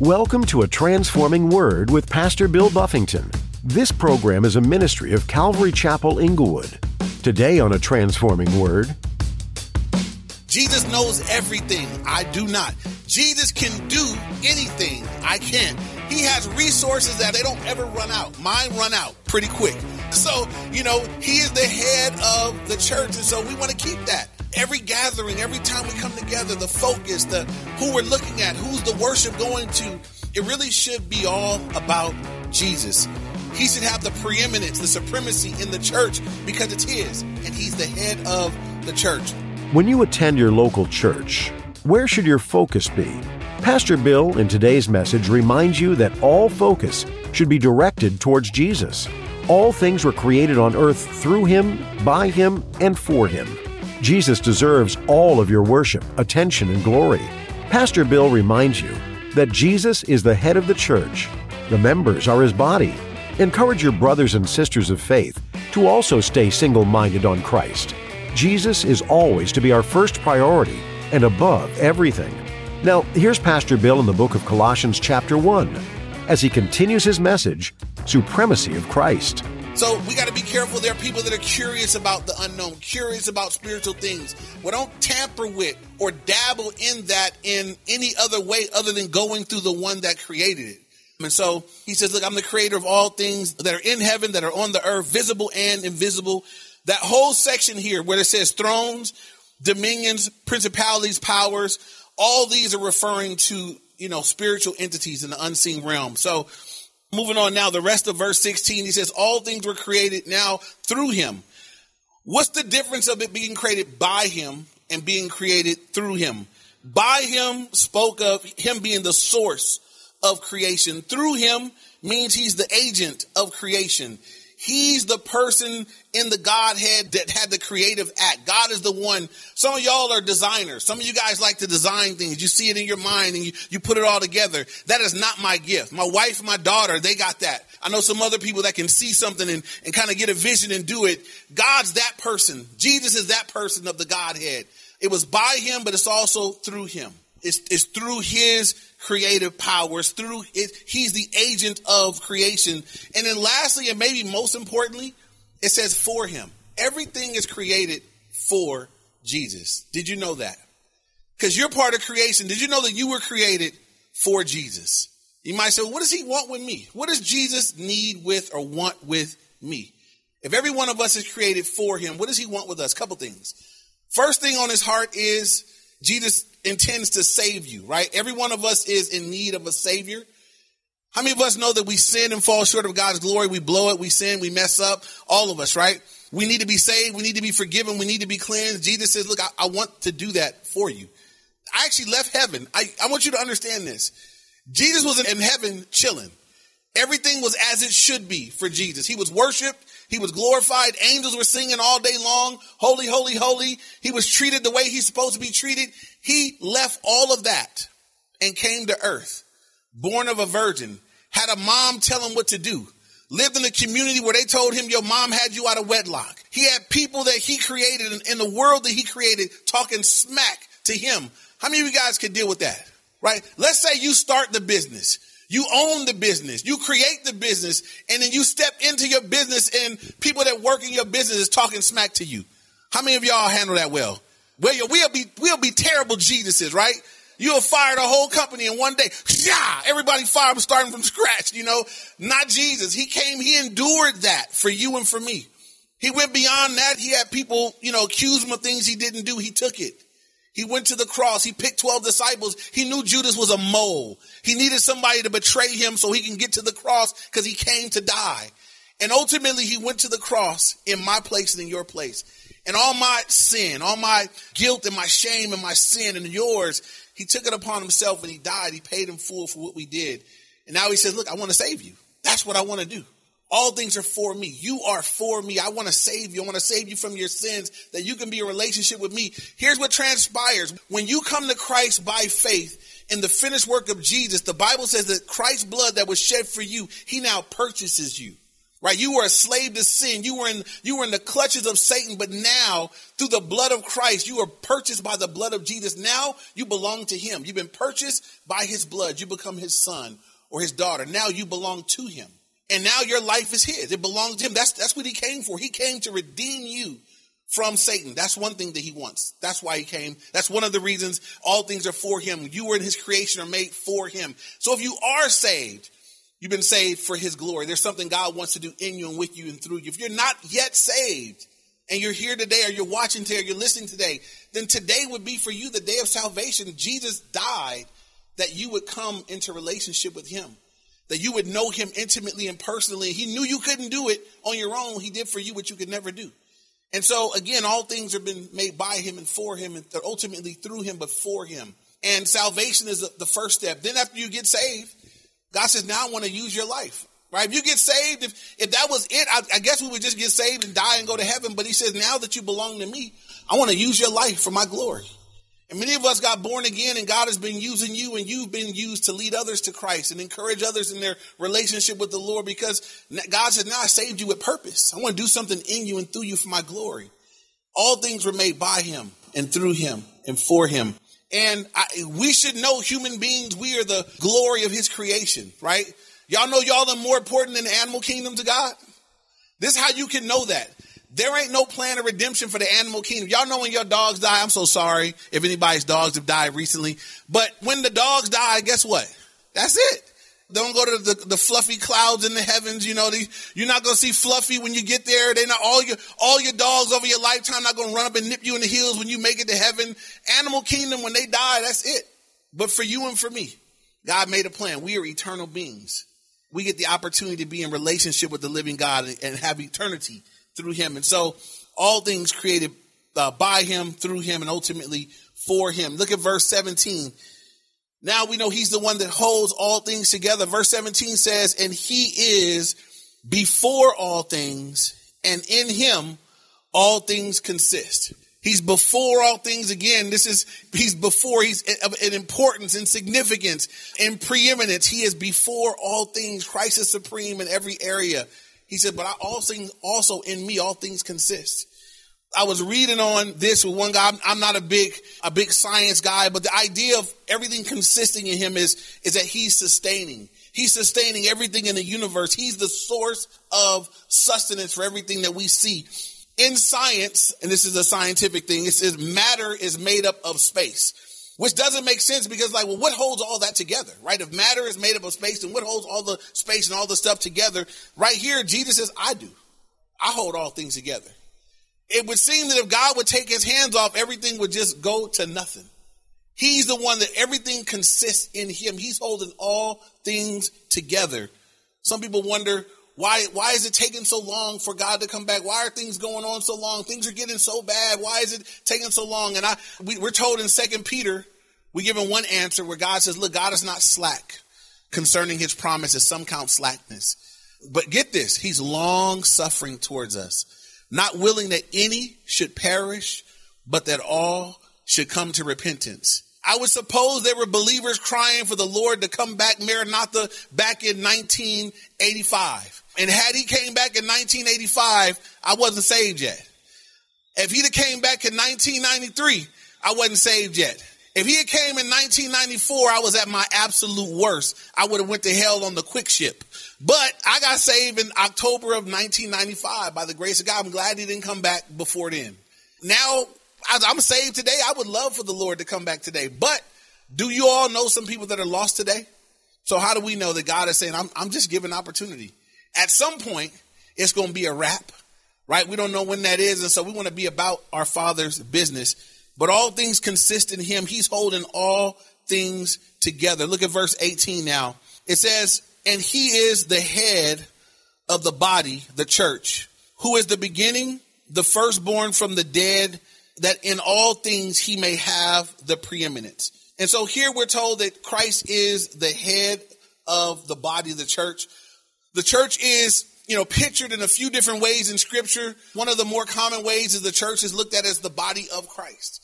Welcome to a Transforming Word with Pastor Bill Buffington. This program is a ministry of Calvary Chapel Inglewood. Today on A Transforming Word, Jesus knows everything. I do not. Jesus can do anything. I can't. He has resources that they don't ever run out. Mine run out pretty quick. So, you know, he is the head of the church. And so we want to keep that every gathering, every time we come together, the focus, the who we're looking at, who's the worship going to, it really should be all about Jesus. He should have the preeminence, the supremacy in the church because it's his, and he's the head of the church. when you attend your local church, where should your focus be? Pastor Bill in today's message reminds you that all focus should be directed towards Jesus. All things were created on earth through him, by him, and for him. Jesus deserves all of your worship, attention, and glory. Pastor Bill reminds you that Jesus is the head of the church. The members are his body. Encourage your brothers and sisters of faith to also stay single minded on Christ. Jesus is always to be our first priority and above everything. Now, here's Pastor Bill in the book of Colossians, chapter 1, as he continues his message Supremacy of Christ. So we got to be careful. There are people that are curious about the unknown, curious about spiritual things. Well, don't tamper with or dabble in that in any other way other than going through the one that created it. And so he says, Look, I'm the creator of all things that are in heaven, that are on the earth, visible and invisible. That whole section here where it says thrones, dominions, principalities, powers, all these are referring to, you know, spiritual entities in the unseen realm. So moving on now, the rest of verse 16, he says, All things were created now through him. What's the difference of it being created by him and being created through him? By him spoke of him being the source of creation. Through him means he's the agent of creation. He's the person in the Godhead that had the creative act. God is the one. Some of y'all are designers. Some of you guys like to design things. You see it in your mind and you, you put it all together. That is not my gift. My wife, my daughter, they got that. I know some other people that can see something and, and kind of get a vision and do it. God's that person. Jesus is that person of the Godhead. It was by him, but it's also through him. It's, it's through his creative powers, through it, he's the agent of creation. And then lastly, and maybe most importantly, it says for him. Everything is created for Jesus. Did you know that? Because you're part of creation. Did you know that you were created for Jesus? You might say, what does he want with me? What does Jesus need with or want with me? If every one of us is created for him, what does he want with us? Couple things. First thing on his heart is Jesus intends to save you, right? Every one of us is in need of a savior. How many of us know that we sin and fall short of God's glory? We blow it, we sin, we mess up. All of us, right? We need to be saved. We need to be forgiven. We need to be cleansed. Jesus says, look, I, I want to do that for you. I actually left heaven. I, I want you to understand this. Jesus was in heaven chilling. Everything was as it should be for Jesus. He was worshiped. He was glorified. Angels were singing all day long. Holy, holy, holy. He was treated the way he's supposed to be treated. He left all of that and came to earth, born of a virgin, had a mom tell him what to do, lived in a community where they told him your mom had you out of wedlock. He had people that he created in, the world that he created talking smack to him. How many of you guys could deal with that? Right? Let's say you start the business. You own the business. You create the business and then you step into your business and people that work in your business is talking smack to you. How many of y'all handle that well? Well, we'll be, we'll be terrible Jesuses, right? You'll fire the whole company in one day. Yeah, everybody fired starting from scratch, you know? Not Jesus. He came, he endured that for you and for me. He went beyond that. He had people, you know, accuse him of things he didn't do. He took it. He went to the cross. He picked 12 disciples. He knew Judas was a mole. He needed somebody to betray him so he can get to the cross because he came to die. And ultimately, he went to the cross in my place and in your place. And all my sin, all my guilt and my shame and my sin and yours, he took it upon himself and he died. He paid in full for what we did. And now he says, look, I want to save you. That's what I want to do. All things are for me. You are for me. I want to save you. I want to save you from your sins that you can be in a relationship with me. Here's what transpires. When you come to Christ by faith in the finished work of Jesus, the Bible says that Christ's blood that was shed for you, he now purchases you Right? You were a slave to sin. You were in, you were in the clutches of Satan, but now through the blood of Christ, you are purchased by the blood of Jesus. Now you belong to him. You've been purchased by his blood. You become his son or his daughter. Now you belong to him. And now your life is his. It belongs to him. That's, that's what he came for. He came to redeem you from Satan. That's one thing that he wants. That's why he came. That's one of the reasons all things are for him. You were in his creation are made for him. So if you are saved, You've been saved for his glory. There's something God wants to do in you and with you and through you. If you're not yet saved and you're here today or you're watching today or you're listening today, then today would be for you the day of salvation. Jesus died that you would come into relationship with him, that you would know him intimately and personally. He knew you couldn't do it on your own. He did for you what you could never do. And so again, all things have been made by him and for him and ultimately through him, but for him. And salvation is the first step. Then after you get saved, God says, now I want to use your life. Right? If you get saved, if, if that was it, I, I guess we would just get saved and die and go to heaven. But he says, now that you belong to me, I want to use your life for my glory. And many of us got born again and God has been using you and you've been used to lead others to Christ and encourage others in their relationship with the Lord because God says, now I saved you with purpose. I want to do something in you and through you for my glory. All things were made by him and through him and for him. And I, we should know human beings, we are the glory of his creation, right? Y'all know y'all are more important than the animal kingdom to God? This is how you can know that. There ain't no plan of redemption for the animal kingdom. Y'all know when your dogs die, I'm so sorry if anybody's dogs have died recently, but when the dogs die, guess what? That's it. Don't go to the, the fluffy clouds in the heavens. You know, the, you're not to see fluffy when you get there. They're not all your, all your dogs over your lifetime not to run up and nip you in the heels when you make it to heaven. Animal kingdom, when they die, that's it. But for you and for me, God made a plan. We are eternal beings. We get the opportunity to be in relationship with the living God and have eternity through him. And so all things created uh, by him, through him, and ultimately for him. Look at verse 17. Now we know he's the one that holds all things together. Verse 17 says, and he is before all things, and in him all things consist. He's before all things again. This is, he's before, he's in importance, in significance, in preeminence. He is before all things. Christ is supreme in every area. He said, but I also, also in me all things consist. I was reading on this with one guy. I'm, I'm, not a big, a big science guy, but the idea of everything consisting in him is, is that he's sustaining. He's sustaining everything in the universe. He's the source of sustenance for everything that we see. In science, and this is a scientific thing, it says matter is made up of space, which doesn't make sense because like, well, what holds all that together, right? If matter is made up of space, then what holds all the space and all the stuff together? Right here, Jesus says, I do. I hold all things together it would seem that if God would take his hands off, everything would just go to nothing. He's the one that everything consists in him. He's holding all things together. Some people wonder, why, why is it taking so long for God to come back? Why are things going on so long? Things are getting so bad. Why is it taking so long? And I, we, we're told in second Peter, we give him one answer where God says, look, God is not slack concerning his promises. Some count slackness. But get this, he's long suffering towards us not willing that any should perish, but that all should come to repentance. I would suppose there were believers crying for the Lord to come back, Maranatha, back in 1985. And had he came back in 1985, I wasn't saved yet. If he'd have came back in 1993, I wasn't saved yet. If he had came in 1994, I was at my absolute worst. I would have went to hell on the quick ship. But I got saved in October of 1995 by the grace of God. I'm glad he didn't come back before then. Now I'm saved today. I would love for the Lord to come back today. But do you all know some people that are lost today? So how do we know that God is saying, I'm, I'm just giving opportunity? At some point, it's going to be a wrap, right? We don't know when that is. And so we want to be about our Father's business. But all things consist in Him. He's holding all things together. Look at verse 18 now. It says, and he is the head of the body, the church, who is the beginning, the firstborn from the dead, that in all things he may have the preeminence. And so here we're told that Christ is the head of the body the church. The church is, you know, pictured in a few different ways in scripture. One of the more common ways is the church is looked at as the body of Christ.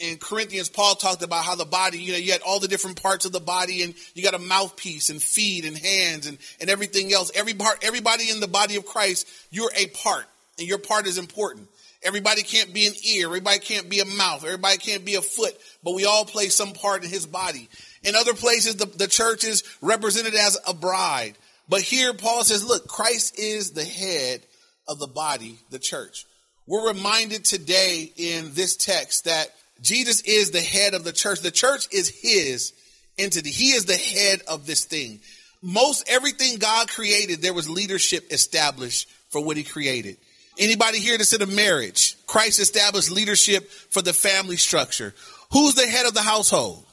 in Corinthians, Paul talked about how the body, you know, you had all the different parts of the body and you got a mouthpiece and feet and hands and, and everything else. Every part, everybody in the body of Christ, you're a part and your part is important. Everybody can't be an ear. Everybody can't be a mouth. Everybody can't be a foot, but we all play some part in his body. In other places, the, the church is represented as a bride. But here, Paul says, look, Christ is the head of the body, the church. We're reminded today in this text that Jesus is the head of the church. The church is his entity. He is the head of this thing. Most everything God created, there was leadership established for what he created. Anybody here that's in a marriage? Christ established leadership for the family structure. Who's the head of the household?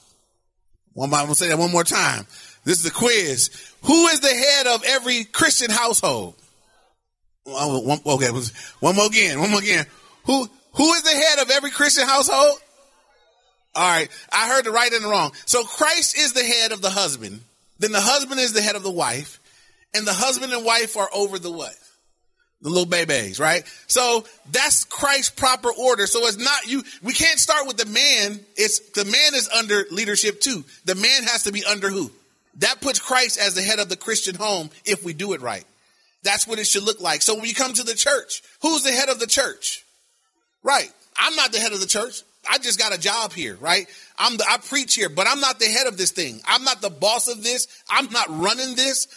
One, I'm gonna say that one more time. This is a quiz. Who is the head of every Christian household? Oh, oh one, okay, one more again. One more again. Who who is the head of every Christian household? All right, I heard the right and the wrong. So Christ is the head of the husband. Then the husband is the head of the wife, and the husband and wife are over the what? The little babies, right? So that's Christ's proper order. So it's not you. We can't start with the man. It's the man is under leadership too. The man has to be under who? That puts Christ as the head of the Christian home if we do it right. That's what it should look like. So when you come to the church, who's the head of the church? Right. I'm not the head of the church. I just got a job here, right? I'm the, I preach here, but I'm not the head of this thing. I'm not the boss of this. I'm not running this.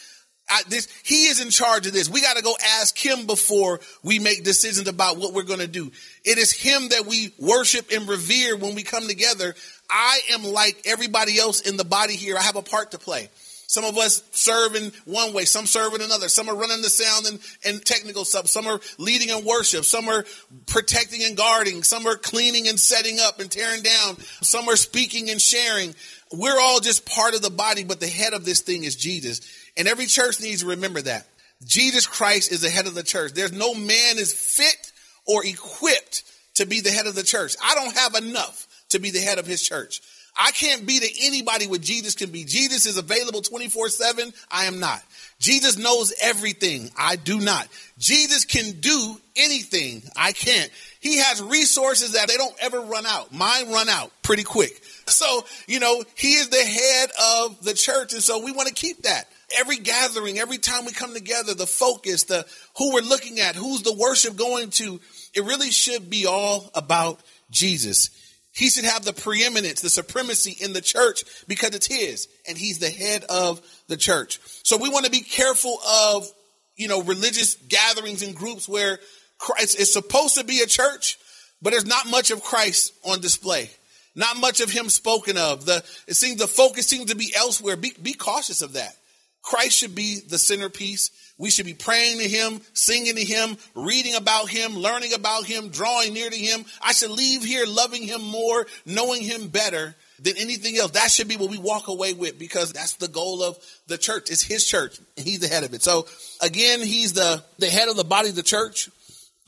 I, this he is in charge of this. We got to go ask him before we make decisions about what we're going to do. It is him that we worship and revere when we come together. I am like everybody else in the body here. I have a part to play. Some of us serve in one way, some serve in another. Some are running the sound and, and technical stuff. Some are leading in worship. Some are protecting and guarding. Some are cleaning and setting up and tearing down. Some are speaking and sharing. We're all just part of the body, but the head of this thing is Jesus. And every church needs to remember that. Jesus Christ is the head of the church. There's no man is fit or equipped to be the head of the church. I don't have enough to be the head of his church. I can't be to anybody what Jesus can be. Jesus is available 24 7. I am not. Jesus knows everything. I do not. Jesus can do anything. I can't. He has resources that they don't ever run out. Mine run out pretty quick. So, you know, he is the head of the church. And so we want to keep that. Every gathering, every time we come together, the focus, the who we're looking at, who's the worship going to, it really should be all about Jesus. He should have the preeminence, the supremacy in the church because it's his and he's the head of the church. So we want to be careful of, you know, religious gatherings and groups where Christ is supposed to be a church, but there's not much of Christ on display. Not much of him spoken of. The, it seems the focus seems to be elsewhere. Be, be cautious of that. Christ should be the centerpiece. We should be praying to him, singing to him, reading about him, learning about him, drawing near to him. I should leave here loving him more, knowing him better than anything else. That should be what we walk away with because that's the goal of the church. It's his church and he's the head of it. So again, he's the, the head of the body of the church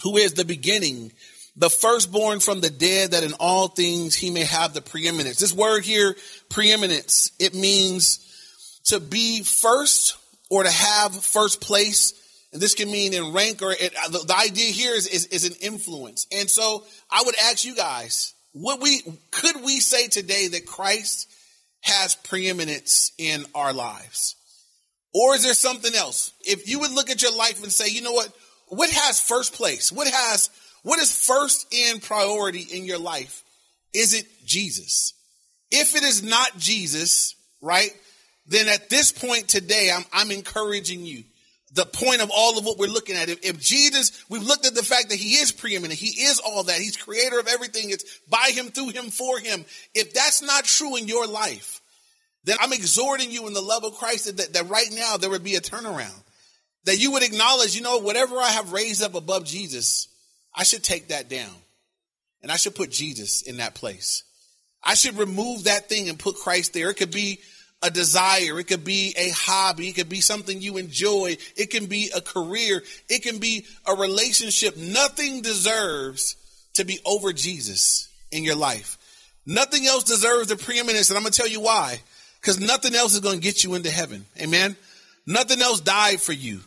who is the beginning, the firstborn from the dead that in all things he may have the preeminence. This word here, preeminence, it means to be first or to have first place. And this can mean in rank or it, the, the, idea here is, is, is an influence. And so I would ask you guys, would we, could we say today that Christ has preeminence in our lives? Or is there something else? If you would look at your life and say, you know what, what has first place? What has, what is first in priority in your life? Is it Jesus? If it is not Jesus, right? then at this point today, I'm, I'm encouraging you. The point of all of what we're looking at. If, if, Jesus, we've looked at the fact that he is preeminent. He is all that. He's creator of everything. It's by him, through him, for him. If that's not true in your life, then I'm exhorting you in the love of Christ that, that right now there would be a turnaround. That you would acknowledge, you know, whatever I have raised up above Jesus, I should take that down. And I should put Jesus in that place. I should remove that thing and put Christ there. It could be a desire. It could be a hobby. It could be something you enjoy. It can be a career. It can be a relationship. Nothing deserves to be over Jesus in your life. Nothing else deserves the preeminence. And I'm going to tell you why. Because nothing else is going to get you into heaven. Amen. Nothing else died for you.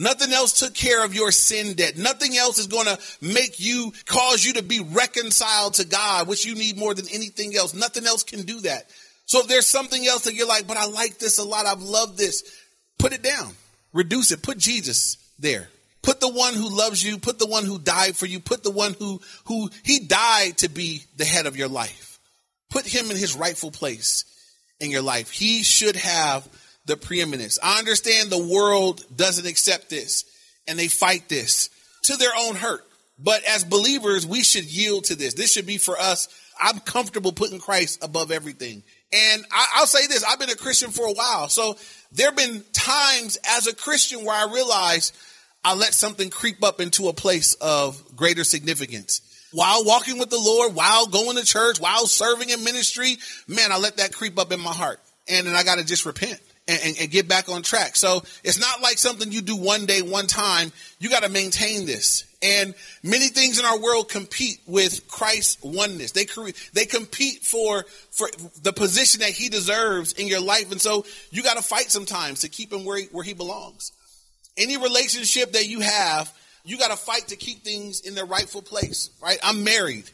Nothing else took care of your sin debt. Nothing else is going to make you, cause you to be reconciled to God, which you need more than anything else. Nothing else can do that. So if there's something else that you're like, but I like this a lot, I've loved this, put it down, reduce it, put Jesus there. Put the one who loves you, put the one who died for you, put the one who, who he died to be the head of your life. Put him in his rightful place in your life. He should have the preeminence. I understand the world doesn't accept this and they fight this to their own hurt. But as believers, we should yield to this. This should be for us. I'm comfortable putting Christ above everything. And I, will say this, I've been a Christian for a while. So there have been times as a Christian where I realized I let something creep up into a place of greater significance. While walking with the Lord, while going to church, while serving in ministry, man, I let that creep up in my heart. And then I got to just repent and, and, and, get back on track. So it's not like something you do one day, one time. You got to maintain this. And many things in our world compete with Christ's oneness. They they compete for for the position that he deserves in your life, and so you got to fight sometimes to keep him where he, where he belongs. Any relationship that you have, you got to fight to keep things in their rightful place. Right? I'm married.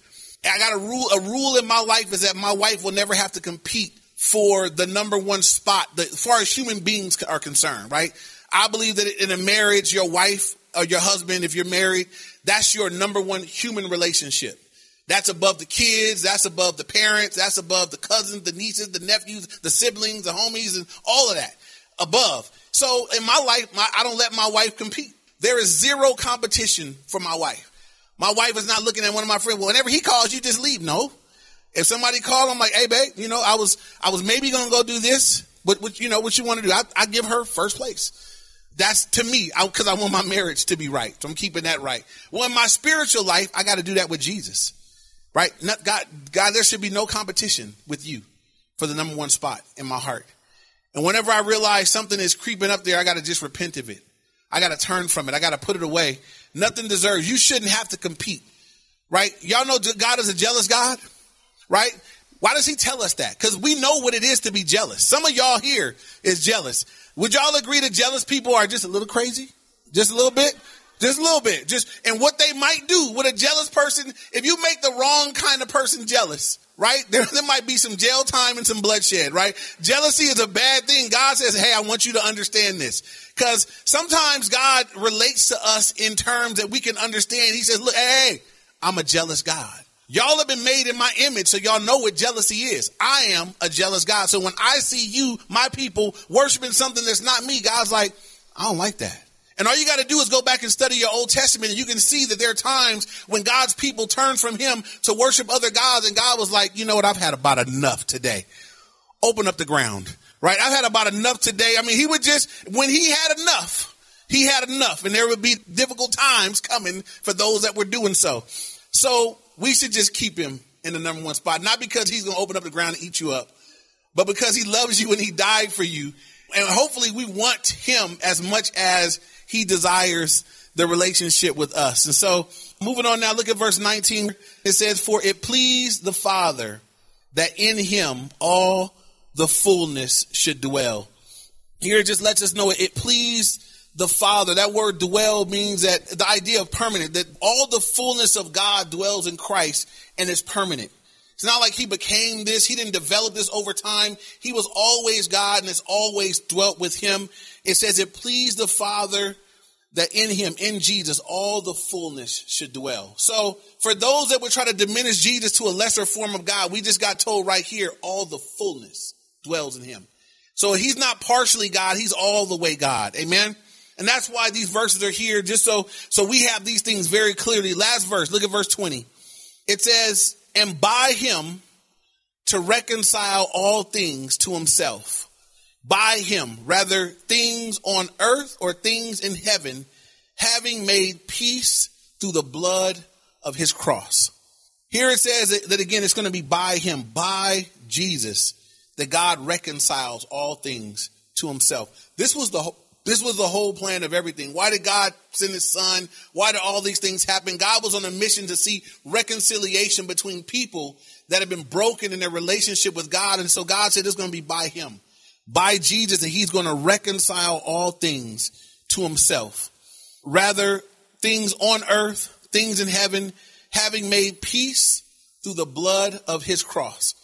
I got a rule. A rule in my life is that my wife will never have to compete for the number one spot that, as far as human beings are concerned, right? I believe that in a marriage, your wife or your husband, if you're married, that's your number one human relationship. That's above the kids. That's above the parents. That's above the cousins, the nieces, the nephews, the siblings, the homies, and all of that above. So in my life, my, I don't let my wife compete. There is zero competition for my wife. My wife is not looking at one of my friends. Well, whenever he calls, you just leave. No, if somebody called, I'm like, hey, babe, you know, I was, I was maybe to go do this, but what, you know, what you want to do? I, I give her first place. That's to me, because I, I, want my marriage to be right. So I'm keeping that right. Well, in my spiritual life, I got to do that with Jesus, right? Not God, God, there should be no competition with you for the number one spot in my heart. And whenever I realize something is creeping up there, I got to just repent of it. I got to turn from it. I got to put it away. Nothing deserves. You shouldn't have to compete, right? Y'all know God is a jealous God right? Why does he tell us that? Because we know what it is to be jealous. Some of y'all here is jealous. Would y'all agree that jealous people are just a little crazy? Just a little bit? Just a little bit. Just, and what they might do with a jealous person, if you make the wrong kind of person jealous, right? There, there might be some jail time and some bloodshed, right? Jealousy is a bad thing. God says, Hey, I want you to understand this. Cause sometimes God relates to us in terms that we can understand. He says, look, hey, I'm a jealous God. Y'all have been made in my image, so y'all know what jealousy is. I am a jealous God. So when I see you, my people, worshiping something that's not me, God's like, I don't like that. And all you got to do is go back and study your Old Testament, and you can see that there are times when God's people turn from Him to worship other gods, and God was like, you know what, I've had about enough today. Open up the ground, right? I've had about enough today. I mean, He would just, when He had enough, He had enough, and there would be difficult times coming for those that were doing so. So we should just keep him in the number one spot, not because he's going to open up the ground and eat you up, but because he loves you and he died for you. And hopefully we want him as much as he desires the relationship with us. And so moving on now, look at verse 19. It says, for it pleased the father that in him all the fullness should dwell. Here it just lets us know it pleased the Father. That word dwell means that the idea of permanent, that all the fullness of God dwells in Christ and is permanent. It's not like he became this. He didn't develop this over time. He was always God and has always dwelt with him. It says it pleased the Father that in him, in Jesus, all the fullness should dwell. So for those that would try to diminish Jesus to a lesser form of God, we just got told right here, all the fullness dwells in him. So he's not partially God. He's all the way God. Amen. And that's why these verses are here, just so, so we have these things very clearly. Last verse, look at verse 20. It says, and by him to reconcile all things to himself. By him, rather things on earth or things in heaven, having made peace through the blood of his cross. Here it says that again, it's going to be by him, by Jesus, that God reconciles all things to himself. This was the this was the whole plan of everything. Why did God send his son? Why did all these things happen? God was on a mission to see reconciliation between people that have been broken in their relationship with God. And so God said it's going to be by him, by Jesus, and he's going to reconcile all things to himself. rather things on earth, things in heaven, having made peace through the blood of his cross.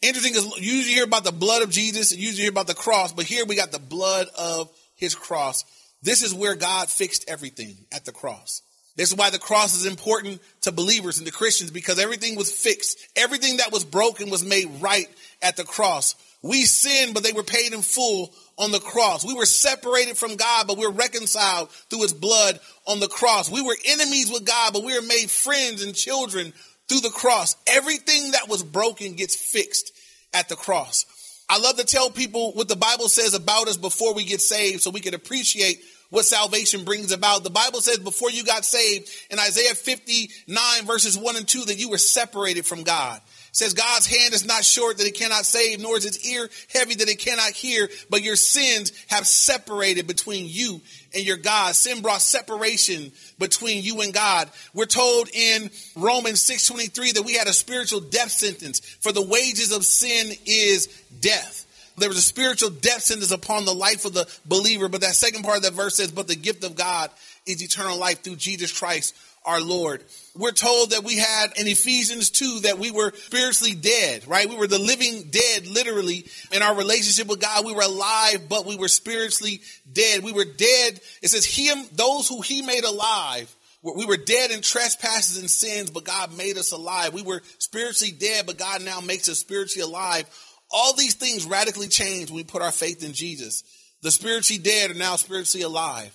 Interesting is you usually hear about the blood of Jesus, and usually hear about the cross, but here we got the blood of his cross. This is where God fixed everything at the cross. This is why the cross is important to believers and to Christians because everything was fixed. Everything that was broken was made right at the cross. We sinned, but they were paid in full on the cross. We were separated from God, but we we're reconciled through his blood on the cross. We were enemies with God, but we were made friends and children through the cross. Everything that was broken gets fixed at the cross. I love to tell people what the Bible says about us before we get saved so we can appreciate what salvation brings about. The Bible says before you got saved in Isaiah 59 verses 1 and 2 that you were separated from God. Says God's hand is not short that it cannot save, nor is its ear heavy that it cannot hear, but your sins have separated between you and your God. Sin brought separation between you and God. We're told in Romans 6:23 that we had a spiritual death sentence, for the wages of sin is death. There was a spiritual death sentence upon the life of the believer. But that second part of that verse says, But the gift of God is eternal life through Jesus Christ our Lord. We're told that we had in Ephesians 2 that we were spiritually dead, right? We were the living dead, literally, in our relationship with God. We were alive, but we were spiritually dead. We were dead. It says, Him, those who He made alive. We were dead in trespasses and sins, but God made us alive. We were spiritually dead, but God now makes us spiritually alive all these things radically change when we put our faith in Jesus. The spiritually dead are now spiritually alive.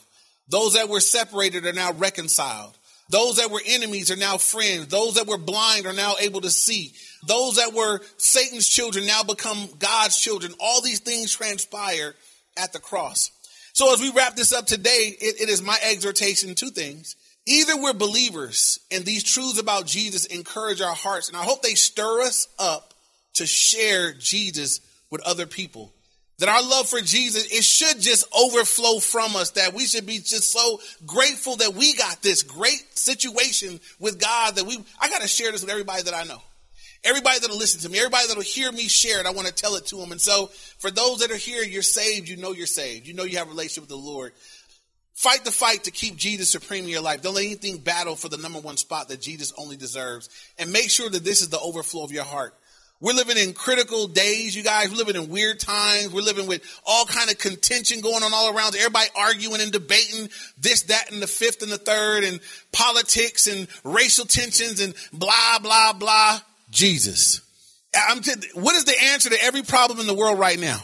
Those that were separated are now reconciled. Those that were enemies are now friends. Those that were blind are now able to see. Those that were Satan's children now become God's children. All these things transpire at the cross. So as we wrap this up today, it, it is my exhortation two things. Either we're believers and these truths about Jesus encourage our hearts, and I hope they stir us up to share Jesus with other people. That our love for Jesus, it should just overflow from us, that we should be just so grateful that we got this great situation with God that we, I got to share this with everybody that I know. Everybody that'll listen to me, everybody that'll hear me share it, I want to tell it to them. And so for those that are here, you're saved, you know you're saved. You know you have a relationship with the Lord. Fight the fight to keep Jesus supreme in your life. Don't let anything battle for the number one spot that Jesus only deserves. And make sure that this is the overflow of your heart. We're living in critical days, you guys. We're living in weird times. We're living with all kind of contention going on all around. Everybody arguing and debating this, that, and the fifth and the third, and politics and racial tensions and blah, blah, blah. Jesus. I'm t- what is the answer to every problem in the world right now?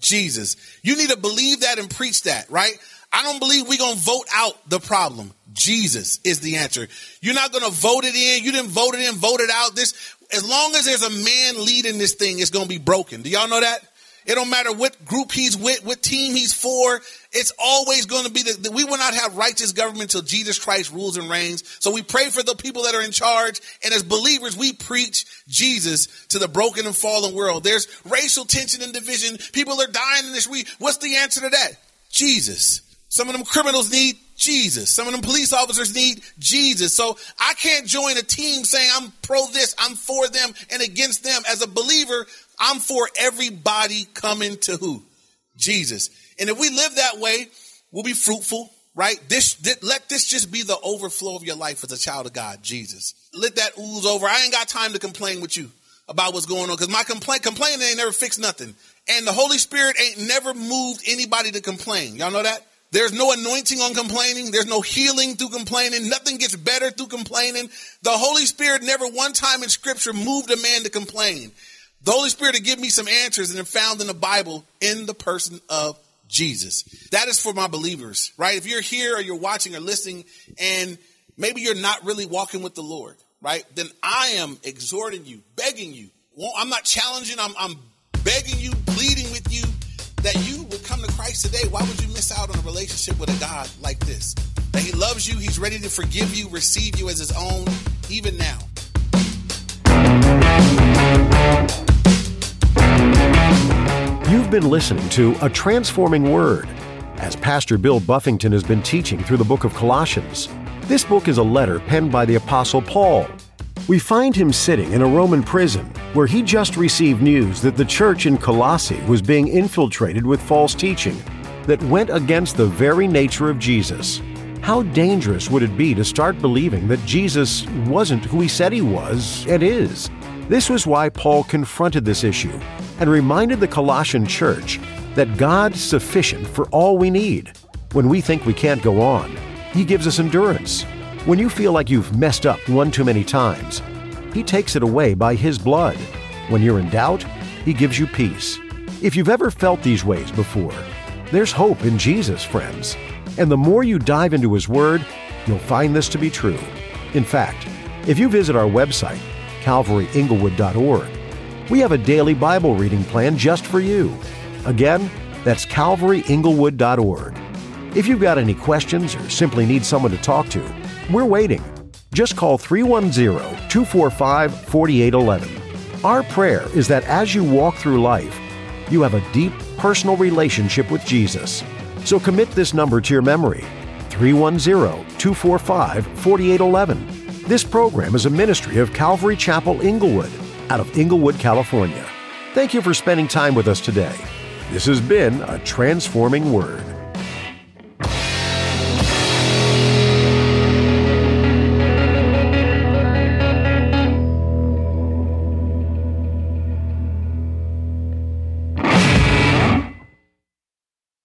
Jesus. You need to believe that and preach that, right? I don't believe we're going to vote out the problem. Jesus is the answer. You're not going to vote it in. You didn't vote it in, vote it out. This, as long as there's a man leading this thing, it's going to be broken. Do y'all know that? It don't matter what group he's with, what team he's for. It's always going to be that we will not have righteous government until Jesus Christ rules and reigns. So we pray for the people that are in charge. And as believers, we preach Jesus to the broken and fallen world. There's racial tension and division. People are dying in this week. What's the answer to that? Jesus. Some of them criminals need Jesus. Some of them police officers need Jesus. So I can't join a team saying I'm pro this, I'm for them and against them. As a believer, I'm for everybody coming to who? Jesus. And if we live that way, we'll be fruitful, right? This, this, let this just be the overflow of your life as a child of God, Jesus. Let that ooze over. I ain't got time to complain with you about what's going on because my complaint, complaining ain't never fixed nothing. And the Holy Spirit ain't never moved anybody to complain. Y'all know that? There's no anointing on complaining. There's no healing through complaining. Nothing gets better through complaining. The Holy Spirit never one time in scripture moved a man to complain. The Holy Spirit to give me some answers and are found in the Bible in the person of Jesus. That is for my believers, right? If you're here or you're watching or listening and maybe you're not really walking with the Lord, right? Then I am exhorting you, begging you. I'm not challenging. I'm, I'm begging you, pleading with you that you come to Christ today, why would you miss out on a relationship with a God like this? That He loves you, He's ready to forgive you, receive you as His own, even now. You've been listening to A Transforming Word as Pastor Bill Buffington has been teaching through the book of Colossians. This book is a letter penned by the Apostle Paul we find him sitting in a Roman prison where he just received news that the church in Colossae was being infiltrated with false teaching that went against the very nature of Jesus. How dangerous would it be to start believing that Jesus wasn't who he said he was and is? This was why Paul confronted this issue and reminded the Colossian church that God's sufficient for all we need. When we think we can't go on, He gives us endurance. When you feel like you've messed up one too many times, He takes it away by His blood. When you're in doubt, He gives you peace. If you've ever felt these ways before, there's hope in Jesus, friends. And the more you dive into His Word, you'll find this to be true. In fact, if you visit our website, calvaryinglewood.org, we have a daily Bible reading plan just for you. Again, that's calvaryinglewood.org. If you've got any questions or simply need someone to talk to, we're waiting. Just call 310 245 4811. Our prayer is that as you walk through life, you have a deep personal relationship with Jesus. So commit this number to your memory 310 245 4811. This program is a ministry of Calvary Chapel Inglewood out of Inglewood, California. Thank you for spending time with us today. This has been a transforming word.